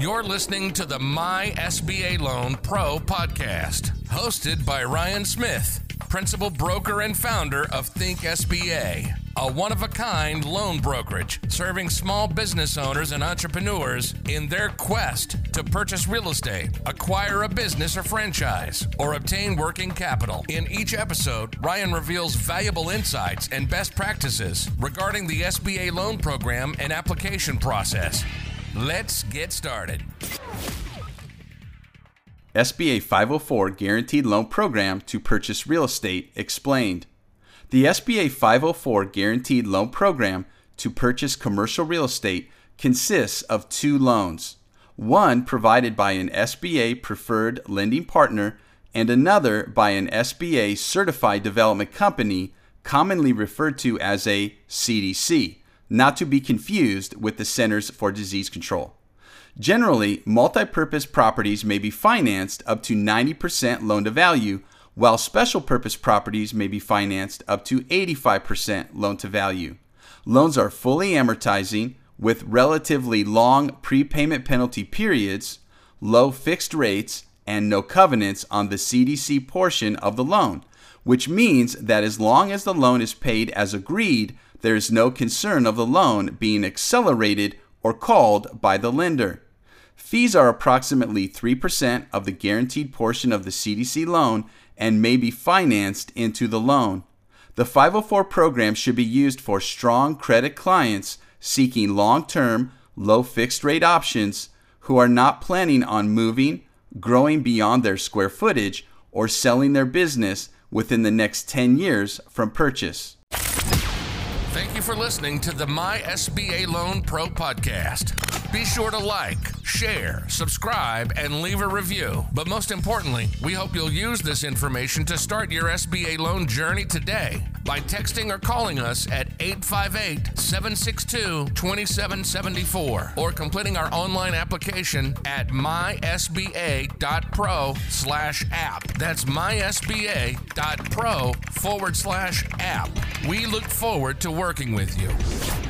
You're listening to the My SBA Loan Pro podcast, hosted by Ryan Smith, principal broker and founder of Think SBA, a one of a kind loan brokerage serving small business owners and entrepreneurs in their quest to purchase real estate, acquire a business or franchise, or obtain working capital. In each episode, Ryan reveals valuable insights and best practices regarding the SBA loan program and application process. Let's get started. SBA 504 Guaranteed Loan Program to Purchase Real Estate explained. The SBA 504 Guaranteed Loan Program to purchase commercial real estate consists of two loans one provided by an SBA preferred lending partner, and another by an SBA certified development company, commonly referred to as a CDC not to be confused with the Centers for Disease Control. Generally, multi-purpose properties may be financed up to 90% loan to value, while special purpose properties may be financed up to 85% loan to value. Loans are fully amortizing with relatively long prepayment penalty periods, low fixed rates, and no covenants on the CDC portion of the loan, which means that as long as the loan is paid as agreed, there is no concern of the loan being accelerated or called by the lender. Fees are approximately 3% of the guaranteed portion of the CDC loan and may be financed into the loan. The 504 program should be used for strong credit clients seeking long term, low fixed rate options who are not planning on moving, growing beyond their square footage, or selling their business within the next 10 years from purchase. Thank you for listening to the My SBA Loan Pro podcast. Be sure to like, share, subscribe, and leave a review. But most importantly, we hope you'll use this information to start your SBA loan journey today by texting or calling us at 858 762 2774 or completing our online application at mysba.pro slash app. That's mysba.pro forward slash app. We look forward to working with you.